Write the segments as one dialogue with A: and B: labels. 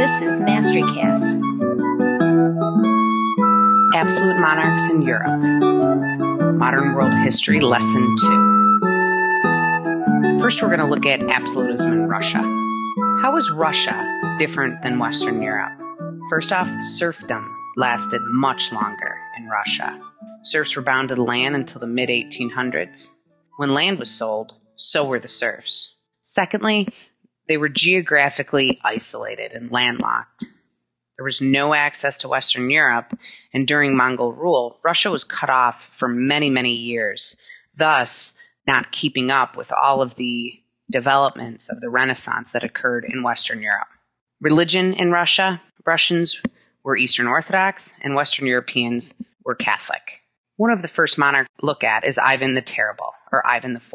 A: This is MasteryCast.
B: Absolute Monarchs in Europe. Modern World History Lesson 2. First, we're going to look at absolutism in Russia. How is Russia different than Western Europe? First off, serfdom lasted much longer in Russia. Serfs were bound to the land until the mid 1800s. When land was sold, so were the serfs. Secondly, they were geographically isolated and landlocked. There was no access to Western Europe, and during Mongol rule, Russia was cut off for many, many years, thus, not keeping up with all of the developments of the Renaissance that occurred in Western Europe. Religion in Russia, Russians were Eastern Orthodox, and Western Europeans were Catholic. One of the first monarchs to look at is Ivan the Terrible, or Ivan IV.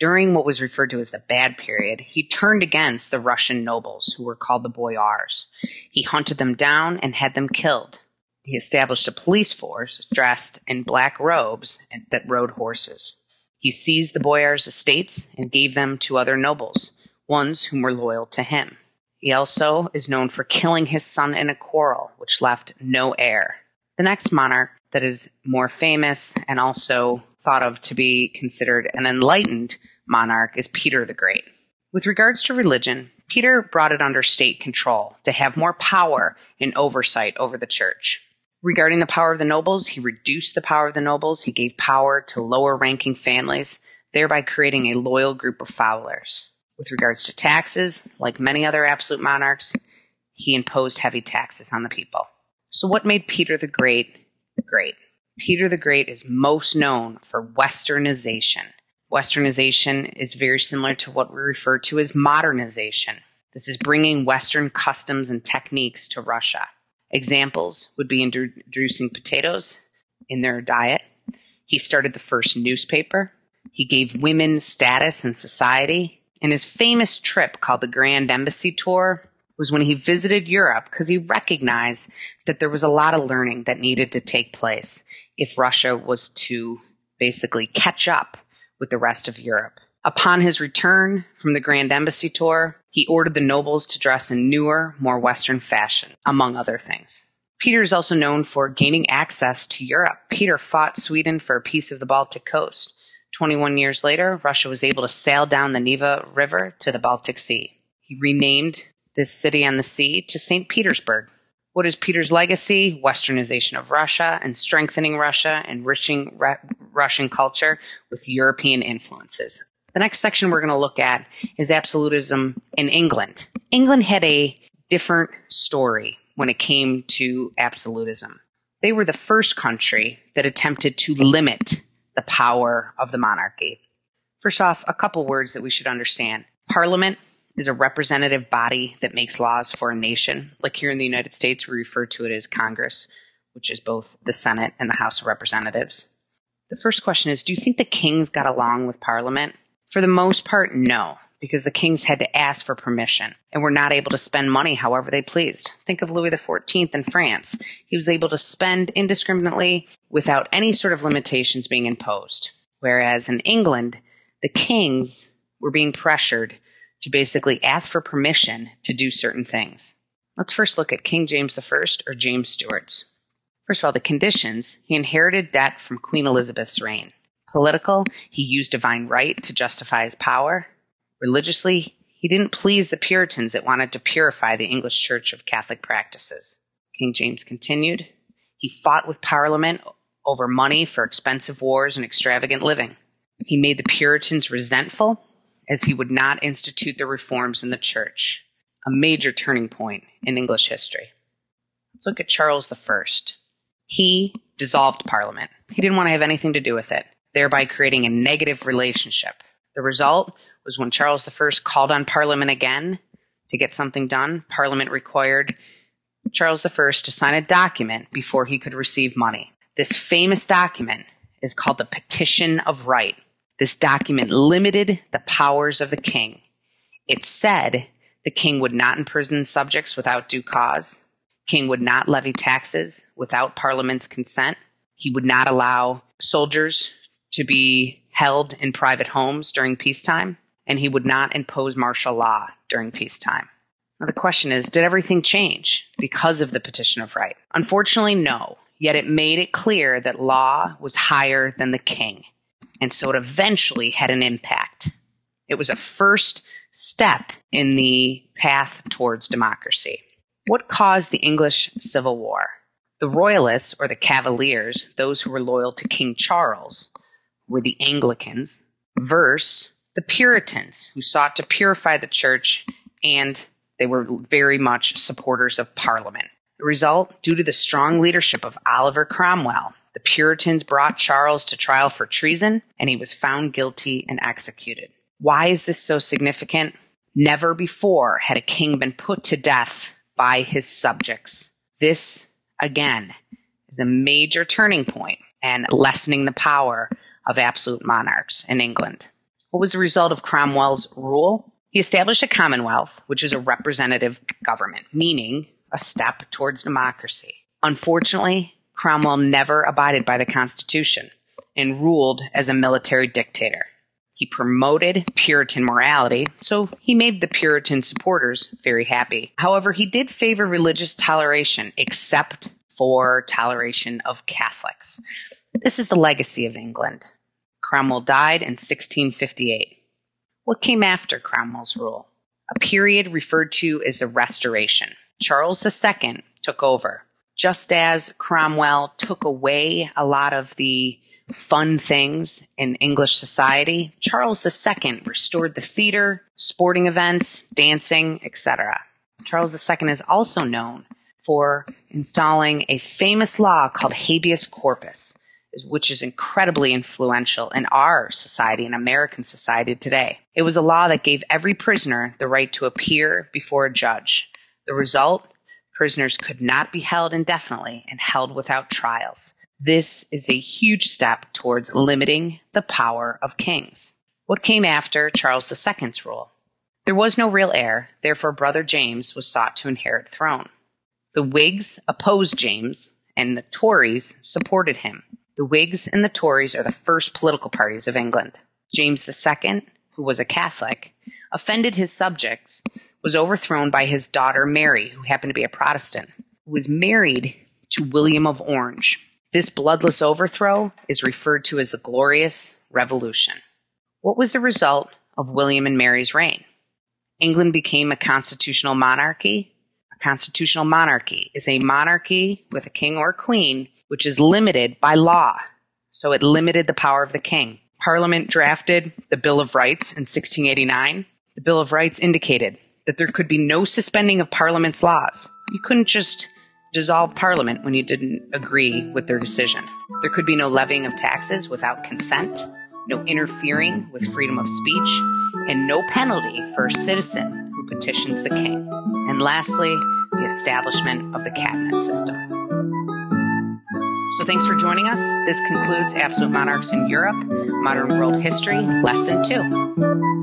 B: During what was referred to as the Bad Period, he turned against the Russian nobles, who were called the boyars. He hunted them down and had them killed. He established a police force dressed in black robes that rode horses. He seized the boyars' estates and gave them to other nobles, ones whom were loyal to him. He also is known for killing his son in a quarrel, which left no heir. The next monarch that is more famous and also thought of to be considered an enlightened monarch is Peter the Great. With regards to religion, Peter brought it under state control to have more power and oversight over the church. Regarding the power of the nobles, he reduced the power of the nobles. He gave power to lower ranking families, thereby creating a loyal group of followers. With regards to taxes, like many other absolute monarchs, he imposed heavy taxes on the people. So, what made Peter the Great great? Peter the Great is most known for westernization. Westernization is very similar to what we refer to as modernization. This is bringing Western customs and techniques to Russia. Examples would be introducing potatoes in their diet. He started the first newspaper. He gave women status in society. And his famous trip called the Grand Embassy Tour was when he visited Europe because he recognized that there was a lot of learning that needed to take place if Russia was to basically catch up with the rest of Europe. Upon his return from the Grand Embassy tour, he ordered the nobles to dress in newer, more Western fashion, among other things. Peter is also known for gaining access to Europe. Peter fought Sweden for a piece of the Baltic coast. 21 years later, Russia was able to sail down the Neva River to the Baltic Sea. He renamed this city on the sea to St. Petersburg. What is Peter's legacy? Westernization of Russia and strengthening Russia, enriching Re- Russian culture with European influences. The next section we're going to look at is absolutism in England. England had a different story when it came to absolutism. They were the first country that attempted to limit the power of the monarchy. First off, a couple words that we should understand. Parliament is a representative body that makes laws for a nation. Like here in the United States, we refer to it as Congress, which is both the Senate and the House of Representatives. The first question is Do you think the kings got along with Parliament? For the most part, no, because the kings had to ask for permission and were not able to spend money however they pleased. Think of Louis XIV in France. He was able to spend indiscriminately without any sort of limitations being imposed. Whereas in England, the kings were being pressured to basically ask for permission to do certain things. Let's first look at King James I or James Stuart's. First of all, the conditions he inherited debt from Queen Elizabeth's reign. Political, he used divine right to justify his power. Religiously, he didn't please the Puritans that wanted to purify the English Church of Catholic practices. King James continued. He fought with Parliament over money for expensive wars and extravagant living. He made the Puritans resentful as he would not institute the reforms in the church, a major turning point in English history. Let's look at Charles I. He dissolved Parliament. He didn't want to have anything to do with it, thereby creating a negative relationship. The result was when Charles I called on Parliament again to get something done, Parliament required Charles I to sign a document before he could receive money. This famous document is called the Petition of Right. This document limited the powers of the king. It said the king would not imprison subjects without due cause. King would not levy taxes without parliament's consent. He would not allow soldiers to be held in private homes during peacetime. and he would not impose martial law during peacetime. Now, the question is did everything change because of the Petition of Right? Unfortunately, no. Yet it made it clear that law was higher than the king, and so it eventually had an impact. It was a first step in the path towards democracy. What caused the English Civil War? The Royalists, or the Cavaliers, those who were loyal to King Charles, were the Anglicans, versus the Puritans, who sought to purify the church and they were very much supporters of Parliament. The result, due to the strong leadership of Oliver Cromwell, the Puritans brought Charles to trial for treason and he was found guilty and executed. Why is this so significant? Never before had a king been put to death by his subjects. This, again, is a major turning point and lessening the power of absolute monarchs in England. What was the result of Cromwell's rule? He established a commonwealth, which is a representative government, meaning a step towards democracy. Unfortunately, Cromwell never abided by the Constitution and ruled as a military dictator. He promoted Puritan morality, so he made the Puritan supporters very happy. However, he did favor religious toleration, except for toleration of Catholics. This is the legacy of England. Cromwell died in 1658. What came after Cromwell's rule? A period referred to as the Restoration. Charles II took over. Just as Cromwell took away a lot of the fun things in English society, Charles II restored the theater, sporting events, dancing, etc. Charles II is also known for installing a famous law called habeas corpus, which is incredibly influential in our society, in American society today. It was a law that gave every prisoner the right to appear before a judge. The result prisoners could not be held indefinitely and held without trials. This is a huge step towards limiting the power of kings. What came after Charles II's rule? There was no real heir, therefore, brother James was sought to inherit the throne. The Whigs opposed James, and the Tories supported him. The Whigs and the Tories are the first political parties of England. James II, who was a Catholic, offended his subjects, was overthrown by his daughter Mary, who happened to be a Protestant, who was married to William of Orange. This bloodless overthrow is referred to as the Glorious Revolution. What was the result of William and Mary's reign? England became a constitutional monarchy. A constitutional monarchy is a monarchy with a king or queen which is limited by law. So it limited the power of the king. Parliament drafted the Bill of Rights in 1689. The Bill of Rights indicated that there could be no suspending of Parliament's laws. You couldn't just dissolve Parliament when you didn't agree with their decision. There could be no levying of taxes without consent, no interfering with freedom of speech, and no penalty for a citizen who petitions the king. And lastly, the establishment of the cabinet system. So thanks for joining us. This concludes Absolute Monarchs in Europe, Modern World History, Lesson 2.